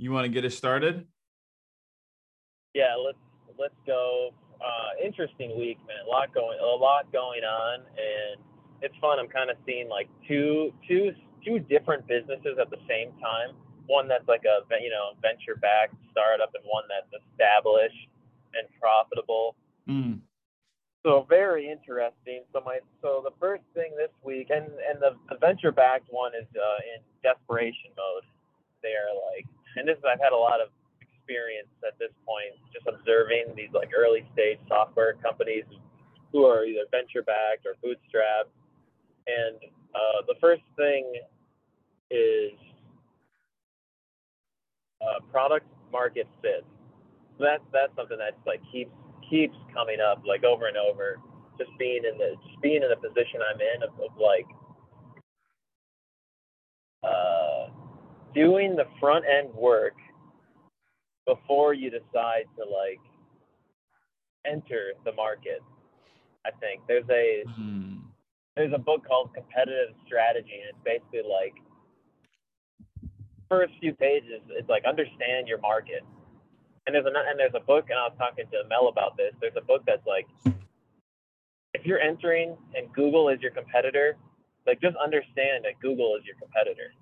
you want to get us started? Yeah, let's let's go. Uh, interesting week, man. A lot going, a lot going on, and it's fun. I'm kind of seeing like two, two, two different businesses at the same time. One that's like a you know venture-backed startup, and one that's established and profitable. Mm. So very interesting. So my so the first thing this week, and and the, the venture-backed one is uh, in desperation mode. They are like, and this is I've had a lot of experience at this point, just observing these like early stage software companies who are either venture backed or bootstrapped. And uh, the first thing is uh, product market fit. So that's that's something that like keeps keeps coming up like over and over. Just being in the just being in the position I'm in of, of like uh, doing the front end work before you decide to like enter the market. I think there's a Mm. there's a book called Competitive Strategy, and it's basically like first few pages. It's like understand your market. And there's a and there's a book, and I was talking to Mel about this. There's a book that's like if you're entering and Google is your competitor, like just understand that Google is your competitor.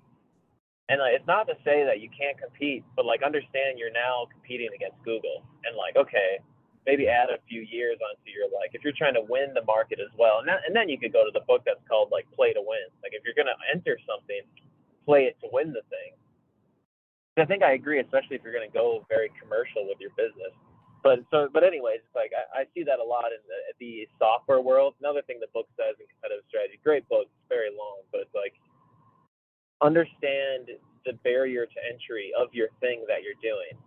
And like, it's not to say that you can't compete, but like understand you're now competing against Google, and like okay, maybe add a few years onto your like if you're trying to win the market as well, and that, and then you could go to the book that's called like Play to Win. Like if you're gonna enter something, play it to win the thing. I think I agree, especially if you're gonna go very commercial with your business. But so, but anyways, like I, I see that a lot in the, the software world. Another thing the book says in competitive strategy, great book, it's very long, but it's like understand the barrier to entry of your thing that you're doing.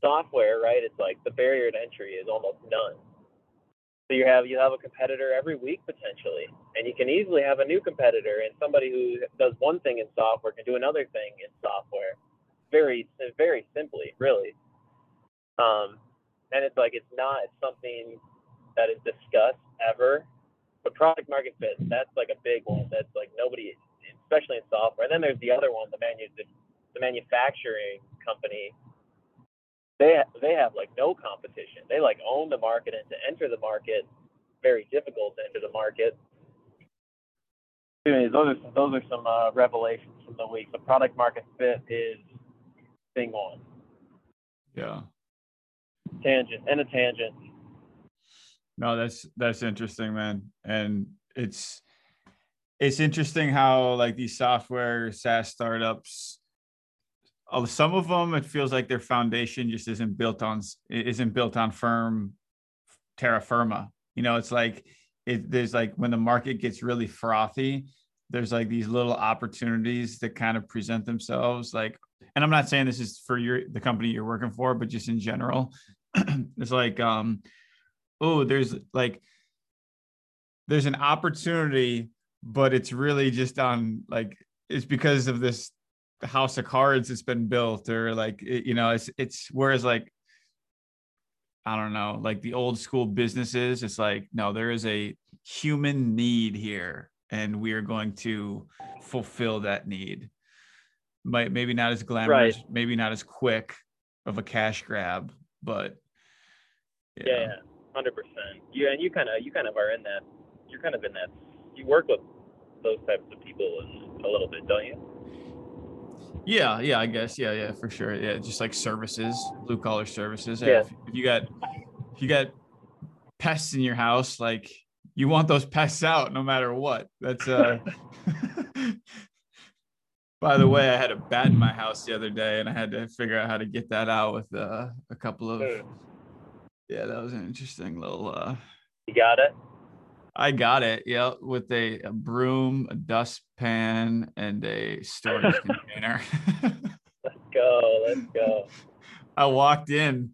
Software, right? It's like the barrier to entry is almost none. So you have you have a competitor every week potentially, and you can easily have a new competitor and somebody who does one thing in software can do another thing in software, very very simply, really. Um, and it's like it's not something that is discussed ever. But product market fit, that's like a big one. That's like nobody especially in software. And then there's the other one, the manu the, manufacturing company. They they have like no competition. They like own the market, and to enter the market, very difficult to enter the market. Anyways, those are those are some uh, revelations from the week. The product market fit is thing one. Yeah. Tangent and a tangent. No, that's that's interesting, man. And it's it's interesting how like these software SaaS startups, uh, some of them it feels like their foundation just isn't built on isn't built on firm terra firma. You know, it's like it there's like when the market gets really frothy, there's like these little opportunities that kind of present themselves. Like, and I'm not saying this is for your the company you're working for, but just in general, it's like um, oh, there's like there's an opportunity but it's really just on like it's because of this house of cards that's been built or like it, you know it's it's whereas like i don't know like the old school businesses it's like no there is a human need here and we are going to fulfill that need might maybe not as glamorous Right. maybe not as quick of a cash grab but Yeah, yeah, hundred percent. yeah and you kind of you kind of are in that. You're kind of in that. You work with those types of people a little bit, don't you? Yeah, yeah, I guess. Yeah, yeah, for sure. Yeah, just like services, blue collar services. Yeah. If, if you got if you got pests in your house, like you want those pests out no matter what. That's uh By the way, I had a bat in my house the other day and I had to figure out how to get that out with uh, a couple of yeah, that was an interesting little uh You got it. I got it. Yeah, with a, a broom, a dustpan, and a storage container. Let's go. Let's go. I walked in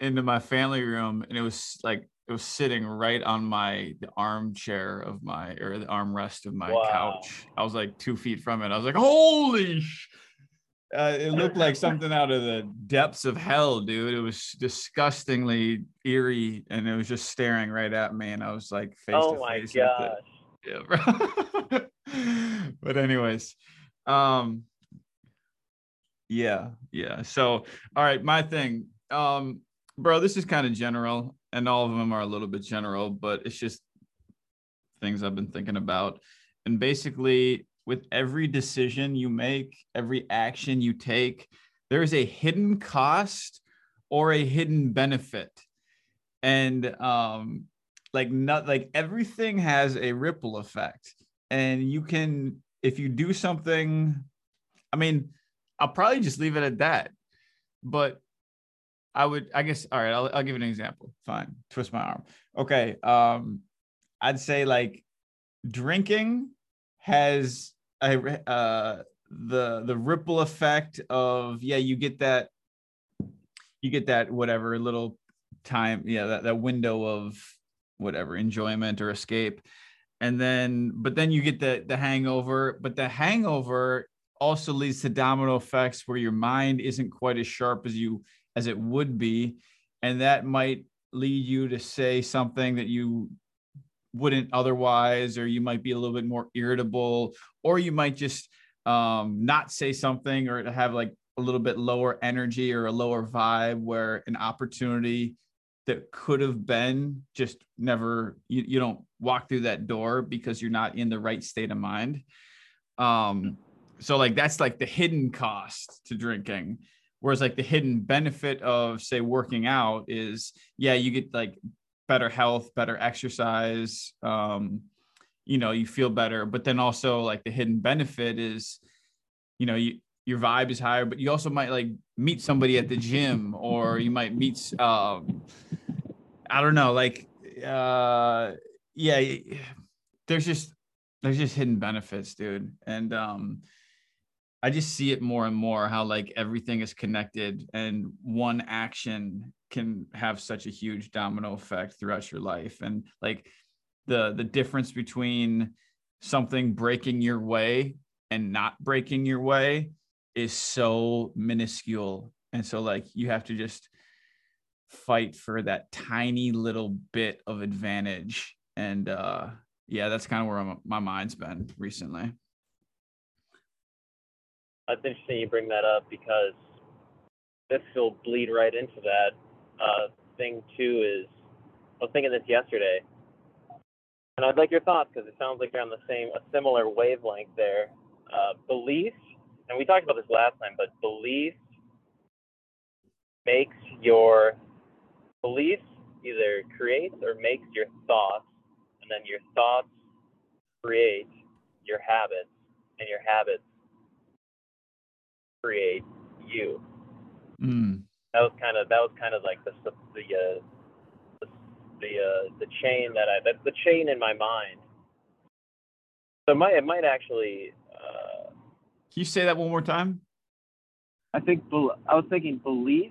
into my family room and it was like it was sitting right on my the armchair of my or the armrest of my Wow. couch. I was like two feet from it. I was like, holy sh-. Uh, it looked like something out of the depths of hell, dude. It was disgustingly eerie, and it was just staring right at me. And I was like, face oh to my face gosh. Yeah, bro. but anyways, um, Yeah, yeah. So, all right, my thing, um, bro, this is kind of general, and all of them are a little bit general, but it's just things I've been thinking about. And basically, with every decision you make, every action you take, there is a hidden cost or a hidden benefit. And um, like not like everything has a ripple effect. And you can, if you do something, I mean, I'll probably just leave it at that. But I would, I guess, all right, I'll, I'll give an example. Fine. Twist my arm. Okay. Um, I'd say like drinking has a, uh, the the ripple effect of yeah you get that you get that whatever little time yeah that, that window of whatever enjoyment or escape. And then but then you get the the hangover but the hangover also leads to domino effects where your mind isn't quite as sharp as you as it would be. And that might lead you to say something that you wouldn't otherwise or you might be a little bit more irritable or you might just um, not say something or have like a little bit lower energy or a lower vibe where an opportunity that could have been just never you, you don't walk through that door because you're not in the right state of mind. Um so like that's like the hidden cost to drinking whereas like the hidden benefit of say working out is yeah you get like better health better exercise um you know you feel better. But then also like the hidden benefit is you know you your vibe is higher but you also might like meet somebody at the gym or you might meet um i don't know like uh yeah there's just there's just hidden benefits dude. And um i just see it more and more how like everything is connected and one action can have such a huge domino effect throughout your life. And like the the difference between something breaking your way and not breaking your way is so minuscule. And so like you have to just fight for that tiny little bit of advantage. And uh yeah that's kind of where I'm, my mind's been recently. That's interesting you bring that up because this will bleed right into that uh thing too is i was thinking this yesterday and I'd like your thoughts because it sounds like you're on the same, a similar wavelength there. Uh, belief, and we talked about this last time, but belief makes your belief either creates or makes your thoughts, and then your thoughts create your habits, and your habits create you. mm. That was kind of that was kind of like the the uh, the uh, the chain that I that's the chain in my mind. So it might it might actually. Uh, Can you say that one more time? I think I was thinking belief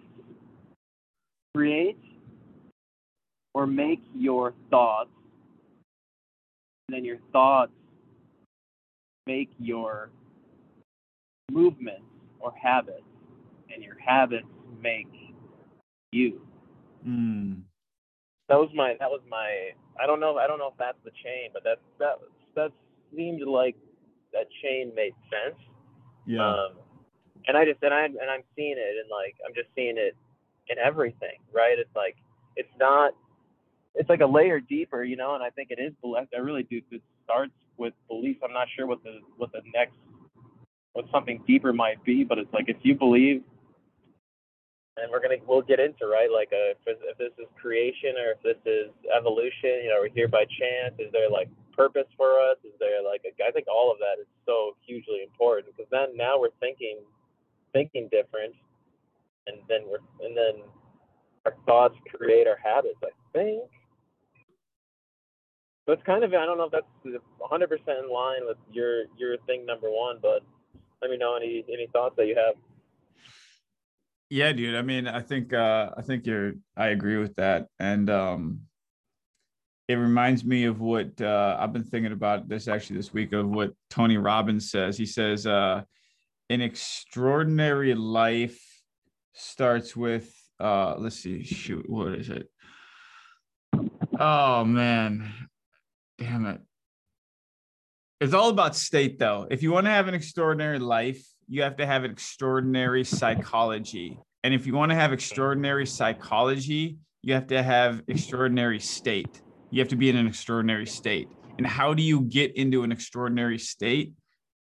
create or make your thoughts, and then your thoughts make your movements or habits, and your habits make you. Mm that was my that was my I don't know I don't know if that's the chain, but that that that seemed like that chain made sense. Yeah. Um, and I just and I and I'm seeing it and like I'm just seeing it in everything, right? It's like it's not it's like a layer deeper, you know, and I think it is belief. I really do it starts with belief. I'm not sure what the what the next what something deeper might be, but it's like if you believe and we're gonna we'll get into right like uh, if, if this is creation or if this is evolution you know we're here by chance is there like purpose for us is there like a, I think all of that is so hugely important because then now we're thinking thinking different and then we're and then our thoughts create our habits I think. So it's kind of I don't know if that's 100% in line with your your thing number one but let me know any any thoughts that you have yeah, dude. I mean, I think uh I think you're I agree with that. And um it reminds me of what uh I've been thinking about this actually this week of what Tony Robbins says. He says uh an extraordinary life starts with uh let's see, shoot, what is it? Oh man. Damn it. It's all about state though. If you want to have an extraordinary life, you have to have an extraordinary psychology. And if you want to have extraordinary psychology, you have to have extraordinary state. You have to be in an extraordinary state. And how do you get into an extraordinary state?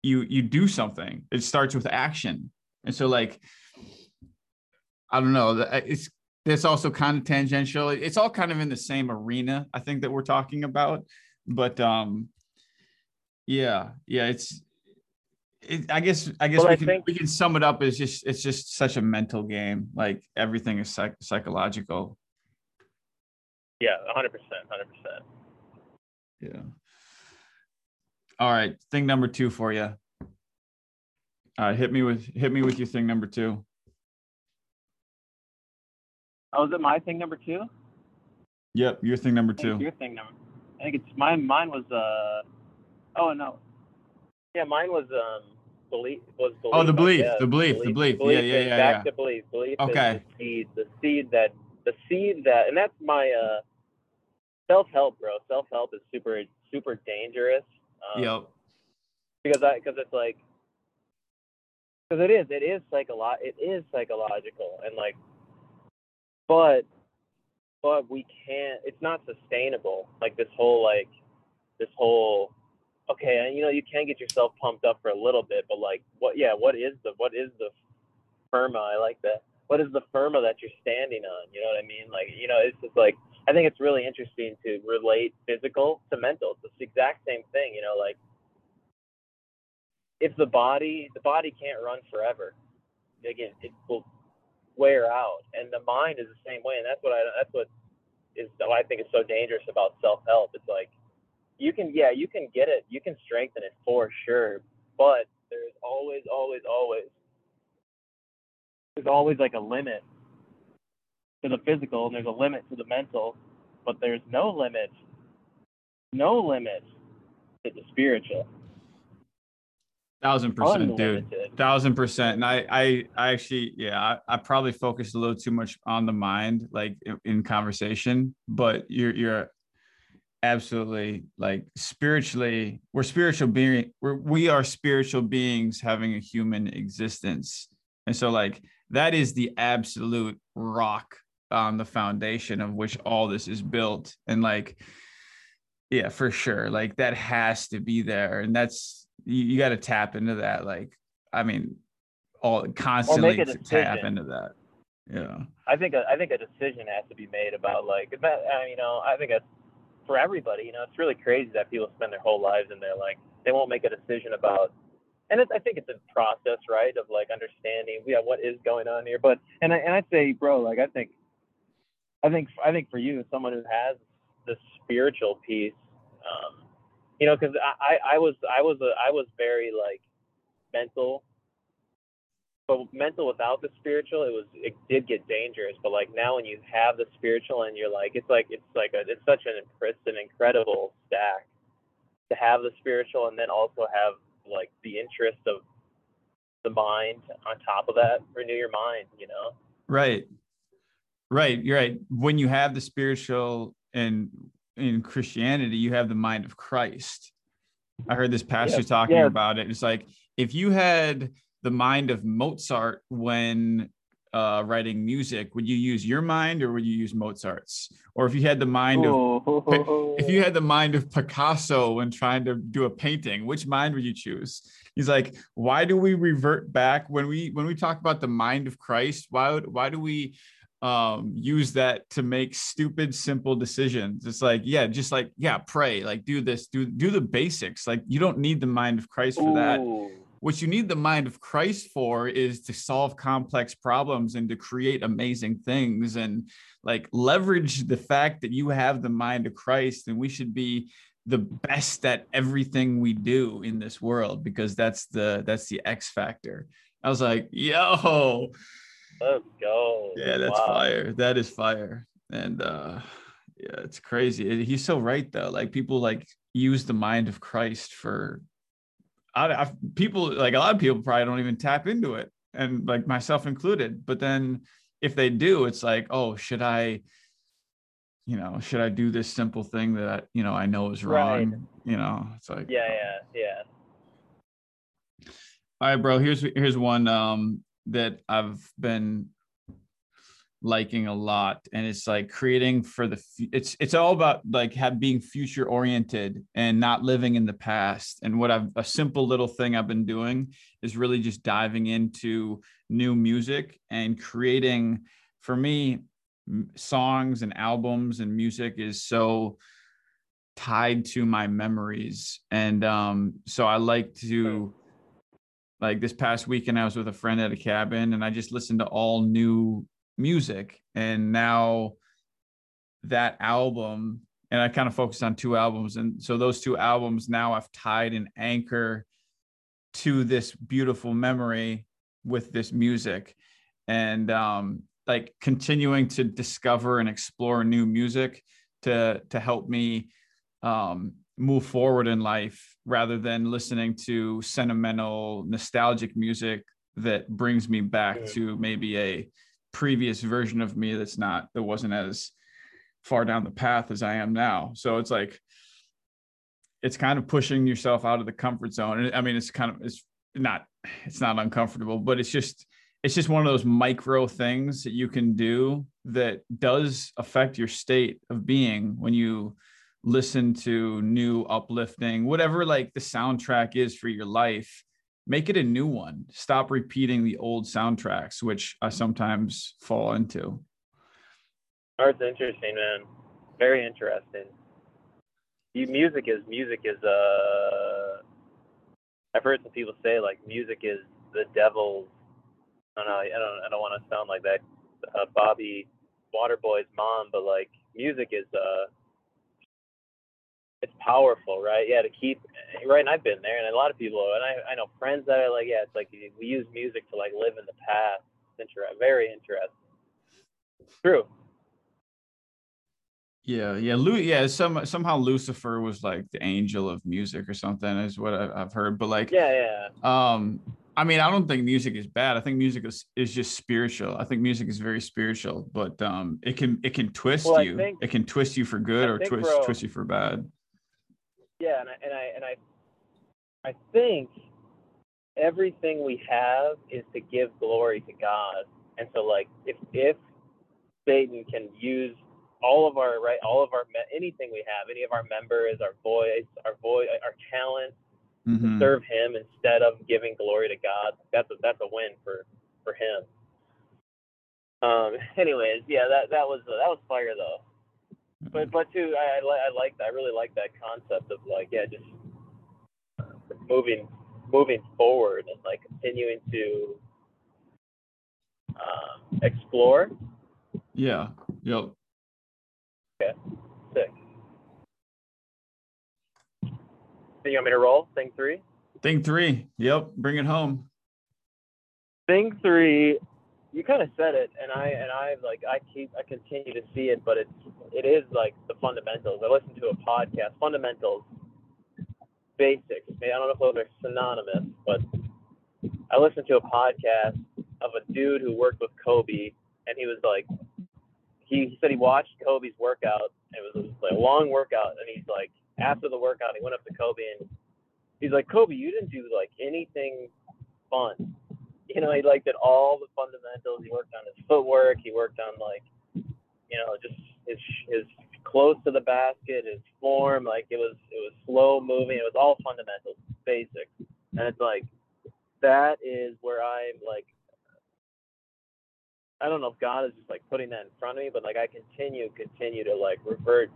You you do something. It starts with action. And so like I don't know, it's it's also kind of tangential. It's all kind of in the same arena, I think that we're talking about. But um yeah, yeah, it's it, I guess I guess well, we I can think, we can sum it up as just it's just such a mental game. Like everything is psych- psychological. Yeah, hundred percent, hundred percent. Yeah. All right, thing number two for you. Right, hit me with hit me with your thing number two. Oh, is it my thing number two? Yep, your thing number two. Your thing number. I think it's my Mine was uh. Oh no. Yeah, mine was um. Belief was belief. Oh, the belief, the belief, the belief. Yeah, yeah, yeah. Back yeah. to belief. Belief okay. the seed, the seed that, the seed that, and that's my uh. Self help, bro. Self help is super, super dangerous. Um, yep. Because I, because it's like, because it is, it is psycholo- it is psychological, and like but but we can't it's not sustainable like this whole like this whole okay and you know you can get yourself pumped up for a little bit but like what yeah what is the what is the firma i like that what is the firma that you're standing on you know what i mean like you know it's just like i think it's really interesting to relate physical to mental it's the exact same thing you know like if the body the body can't run forever again it will wear out, and the mind is the same way. And that's what I that's what is what I think is so dangerous about self help. It's like you can yeah you can get it, you can strengthen it for sure, but there's always always always there's always like a limit to the physical, and there's a limit to the mental, but there's no limit, no limit to the spiritual. Thousand percent, dude. Thousand percent. And I, I, I actually, yeah, I, I, probably focused a little too much on the mind, like in, in conversation. But you're, you're absolutely like spiritually. We're spiritual being. We're we are spiritual beings having a human existence, and so like that is the absolute rock on the foundation of which all this is built. And like, yeah, for sure, like that has to be there, and that's you, you got to tap into that. Like, I mean, all constantly tap into that. Yeah. I think a, I think a decision has to be made about like, that. you know, I think it's for everybody. You know, it's really crazy that people spend their whole lives and they're Like, they won't make a decision about and it's, I think it's a process, right, of like understanding, yeah, what is going on here. But and I and I'd say, bro, like I think, I think I think for you, someone who has the spiritual piece, um, you know, because I, I was I was a, I was very like mental, but mental without the spiritual, it was it did get dangerous. But like now, when you have the spiritual, and you're like, it's like it's like a it's such an it's an incredible stack to have the spiritual, and then also have like the interest of the mind on top of that. Renew your mind, you know. Right. Right. You're right. When you have the spiritual and in Christianity, you have the mind of Christ. I heard this pastor yeah, talking yeah. about it. It's like if you had the mind of Mozart when uh, writing music, would you use your mind or would you use Mozart's? Or if you had the mind of oh. if you had the mind of Picasso when trying to do a painting, which mind would you choose? He's like, why do we revert back when we when we talk about the mind of Christ? Why would, why do we um use that to make stupid simple decisions it's like yeah just like yeah pray like do this do do the basics like you don't need the mind of christ for that what you need the mind of christ for is to solve complex problems and to create amazing things and like leverage the fact that you have the mind of christ and we should be the best at everything we do in this world because that's the that's the x factor i was like yo Let's go. Yeah, that's wow. fire. That is fire. And uh yeah, it's crazy. He's so right though. Like people like use the mind of Christ for I, I, people like a lot of people probably don't even tap into it and like myself included. But then if they do, it's like, oh, should I you know, should I do this simple thing that you know I know is wrong? Right. You know, it's like yeah, yeah, yeah. All right, bro. Here's here's one um that I've been liking a lot and it's like creating for the it's it's all about like have being future oriented and not living in the past and what i've a simple little thing i've been doing is really just diving into new music and creating for me songs and albums and music is so tied to my memories and um so i like to like this past weekend i was with a friend at a cabin and i just listened to all new music and now that album and i kind of focused on two albums and so those two albums now i've tied an anchor to this beautiful memory with this music. And um like continuing to discover and explore new music to to help me um move forward in life rather than listening to sentimental nostalgic music that brings me back to maybe a previous version of me that's not that wasn't as far down the path as I am now. So it's like it's kind of pushing yourself out of the comfort zone. I mean, it's kind of it's not it's not uncomfortable, but it's just it's just one of those micro things that you can do that does affect your state of being when you listen to new uplifting whatever like the soundtrack is for your life make it a new one. Stop repeating the old soundtracks, which I sometimes fall into. Art's interesting, man. Very interesting. You, music is music is uh I've heard some people say like music is the devil's I don't know, I don't I don't want to sound like that uh, Bobby Waterboy's mom, but like music is uh it's powerful, right? Yeah, to keep right. And I've been there, and a lot of people, and I, I know friends that are like, yeah, it's like we use music to like live in the past. It's inter- very interesting. True. Yeah, yeah, Lu- yeah. Some somehow Lucifer was like the angel of music or something, is what I, I've heard. But like, yeah, yeah. Um, I mean, I don't think music is bad. I think music is, is just spiritual. I think music is very spiritual, but um, it can it can twist well, you. Think, it can twist you for good I or twist bro, twist you for bad yeah, and I, and I and I I think everything we have is to give glory to God. And so like if if Satan can use all of our right all of our anything we have, any of our members, our voice, our voice, our talent mm-hmm. to serve him instead of giving glory to God, that's a that's a win for for him. Um anyways, yeah, that that was that was fire though but but too, I, I, I like I really like that concept of like yeah, just moving moving forward and like continuing to um, explore. Yeah. Yep. Okay. Sick. So you want me to roll thing three? Thing three. Yep. Bring it home. Thing three you kind of said it, and I and I like I keep I continue to see it, but it's it is like the fundamentals. I listen to a podcast, fundamentals, basics. I don't know if those are synonymous, but I listened to a podcast of a dude who worked with Kobe, and he was like, he, said he watched Kobe's workout. It was like a long workout, and he's like, after the workout, he went up to Kobe and he's like, Kobe, you didn't do like anything fun you know, he like did all the fundamentals. He worked on his footwork. He worked on like, you know, just his his close to the basket, his form. Like it was it was slow moving. It was all fundamentals, basics. And it's like that is where I'm like. I don't know if God is just like putting that in front of me, but like I continue, continue to like revert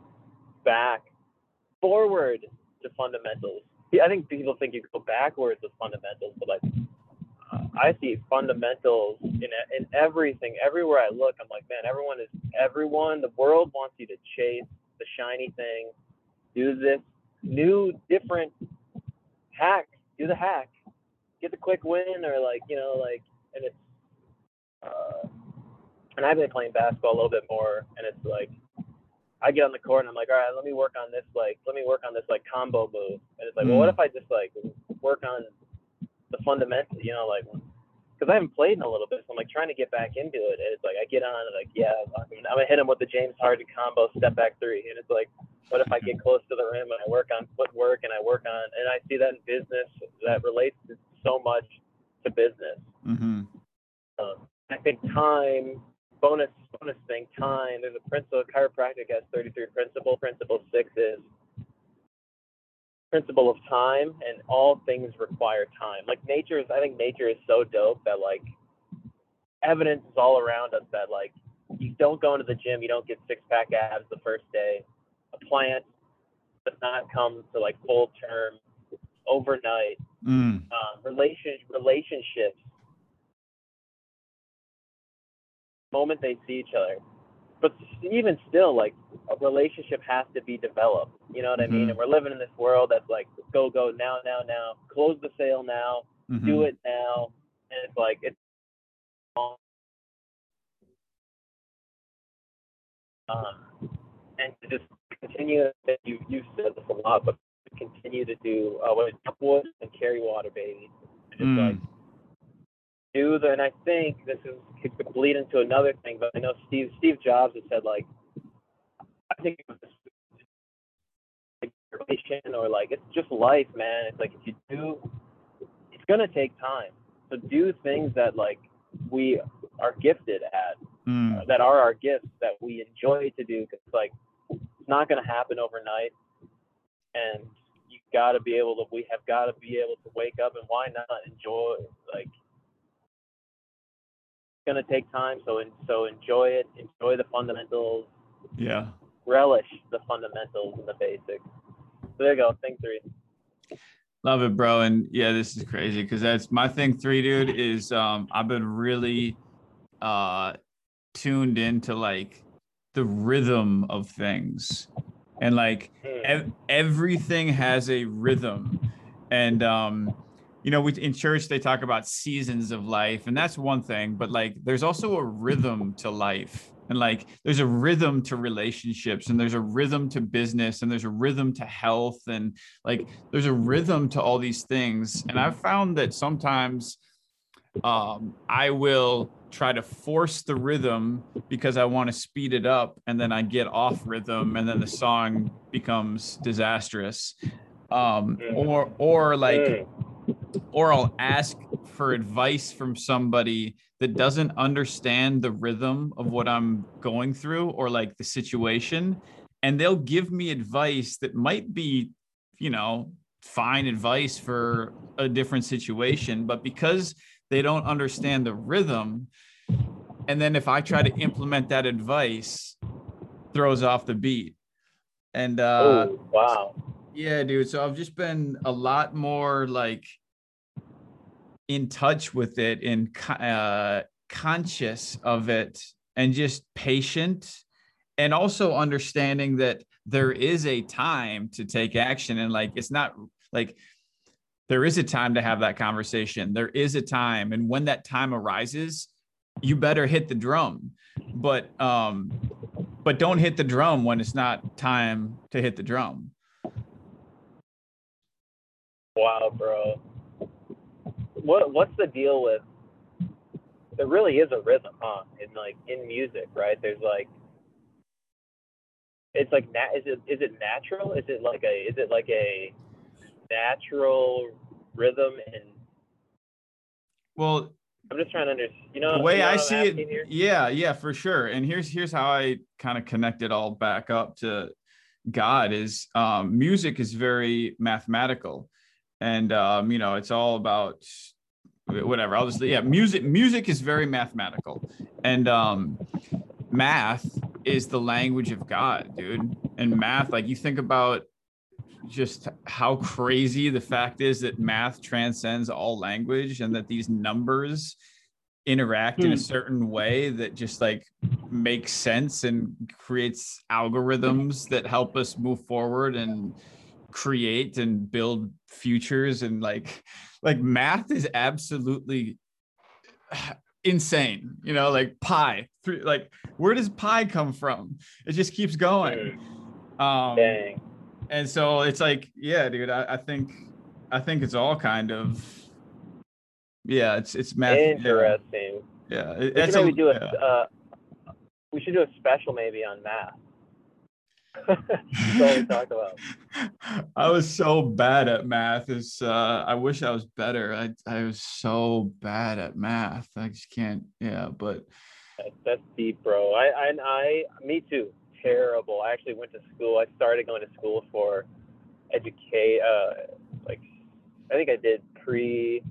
back, forward to fundamentals. I think people think you go backwards with fundamentals, but like I see fundamentals in in everything. Everywhere I look, I'm like, man, everyone is everyone. The world wants you to chase the shiny thing, do this new, different hack, do the hack, get the quick win, or like you know, like, and it's. Uh, and I've been playing basketball a little bit more, and it's like I get on the court and I'm like, all right, let me work on this like let me work on this like combo move. And it's like, mm. well, what if I just like work on the fundamentals, you know, like because I haven't played in a little bit, so I'm like trying to get back into it. And it's like I get on and like, yeah, I mean, I'm gonna hit him with the James Harden combo step back three, and it's like, what if I get close to the rim and I work on footwork and I work on, and I see that in business that relates to so much to business. Mm-hmm. Um, I think time bonus bonus thing time. There's a principle. Chiropractic has 33 principle. Principle six is principle of time, and all things require time. Like nature is. I think nature is so dope that like evidence is all around us that like you don't go into the gym, you don't get six pack abs the first day. A plant does not come to like full term overnight. Mm. Um, relation relationships moment they see each other. But even still, like a relationship has to be developed. You know what I mean? Mhm. And we're living in this world that's like go go now now now, close the sale now, Mhm. do it now, and it's like it's um, and to just continue. You you said this a lot, but continue to do uh, what is chop wood and carry water, baby. Just like Mm. Do the, and I think this is could bleed into another thing, but I know Steve Steve Jobs has said like, I think it was like relation or like it's just life, man. It's like if you do, it's gonna take time. So do things that like we are gifted at, Mm. that are our gifts that we enjoy to do. Cause like it's not gonna happen overnight, and you gotta be able to. We have gotta be able to wake up and why not enjoy like gonna take time. So and so enjoy it. Enjoy the fundamentals. Yeah. Relish the fundamentals and the basics. So there you go. Thing three. Love it, bro. And yeah, this is crazy because that's my thing three, dude, is um I've been really uh tuned into like the rhythm of things. And like Hmm. ev- everything has a rhythm. And um you know, we in church they talk about seasons of life, and that's one thing, but like there's also a rhythm to life. And like there's a rhythm to relationships, and there's a rhythm to business, and there's a rhythm to health, and like there's a rhythm to all these things. And I've found that sometimes um, I will try to force the rhythm because I want to speed it up, and then I get off rhythm, and then the song becomes disastrous. Um, or or like. Or I'll ask for advice from somebody that doesn't understand the rhythm of what I'm going through or like the situation. And they'll give me advice that might be, you know, fine advice for a different situation. But because they don't understand the rhythm, and then if I try to implement that advice, throws off the beat. And uh, oh wow. yeah, dude. So I've just been a lot more like in touch with it and uh, conscious of it and just patient and also understanding that there is a time to take action and like it's not like there is a time to have that conversation. There is a time. And when that time arises you better hit the drum. But um but don't hit the drum when it's not time to hit the drum. Wow, bro. What what's the deal with? There really is a rhythm, huh? In like in music, right? There's like, it's like nat. Is it is it natural? Is it like a is it like a natural rhythm? And well I'm just trying to understand. You know the way you know I see it, here? yeah, yeah, for sure. And here's here's how I kind of connect it all back up to God is um, music is very mathematical, and um, you know it's all about whatever. I'll just yeah, music music is very mathematical, and um, math is the language of God, dude. And math, like you think about just how crazy the fact is that math transcends all language and that these numbers interact in a Hmm. certain way that just like makes sense and creates algorithms that help us move forward and create and build futures and like like math is absolutely insane you know like pi three like where does pi come from it just keeps going um Dang. and so it's like yeah dude i, I think i think it's all kind of yeah it's it's math Interesting. yeah it- We that's should maybe a, do a. yeah. Uh, we should do a special maybe on math. That's talk about. I was so bad at math. Is uh, I wish I was better. I I was so bad at math. I just can't. Yeah, but That's, that's deep, bro. I, I, I, me too. Terrible. I actually went to school. I started going to school for educate, uh, like, I think I did pre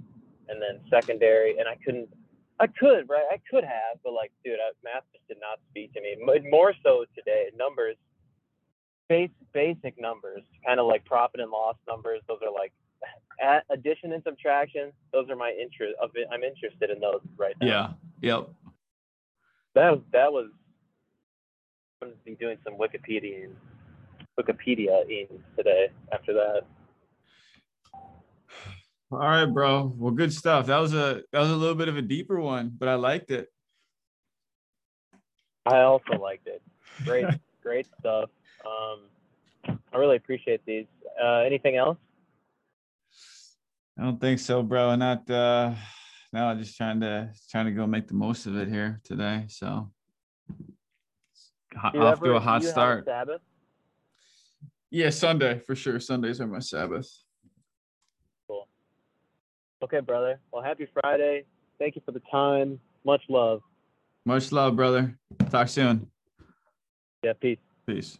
and then secondary, and I couldn't, I could, right? I could have, but like, dude, I, math just did not speak to me. More so today, numbers, base, basic numbers, kind of like profit and loss numbers. Those are like addition and subtraction. Those are my interest. Of it. I'm interested in those right now. yeah, yep. That was that was. I'm gonna be doing some Wikipedia Wikipedia in today after that. All right, bro. Well, good stuff. That was a that was a little bit of a deeper one, but I liked it. I also liked it. Great, great stuff. Um, I really appreciate these. Uh, anything else? I don't think so, bro. Not uh no, I'm just trying to trying to go make the most of it here today. So Ho- Do you off to a hot do you have start. Sabbath. Yeah, Sunday for sure. Sundays are my Sabbath. Cool. Okay, brother. Well, happy Friday. Thank you for the time. Much love. Much love, brother. Talk soon. Yeah, peace. Peace.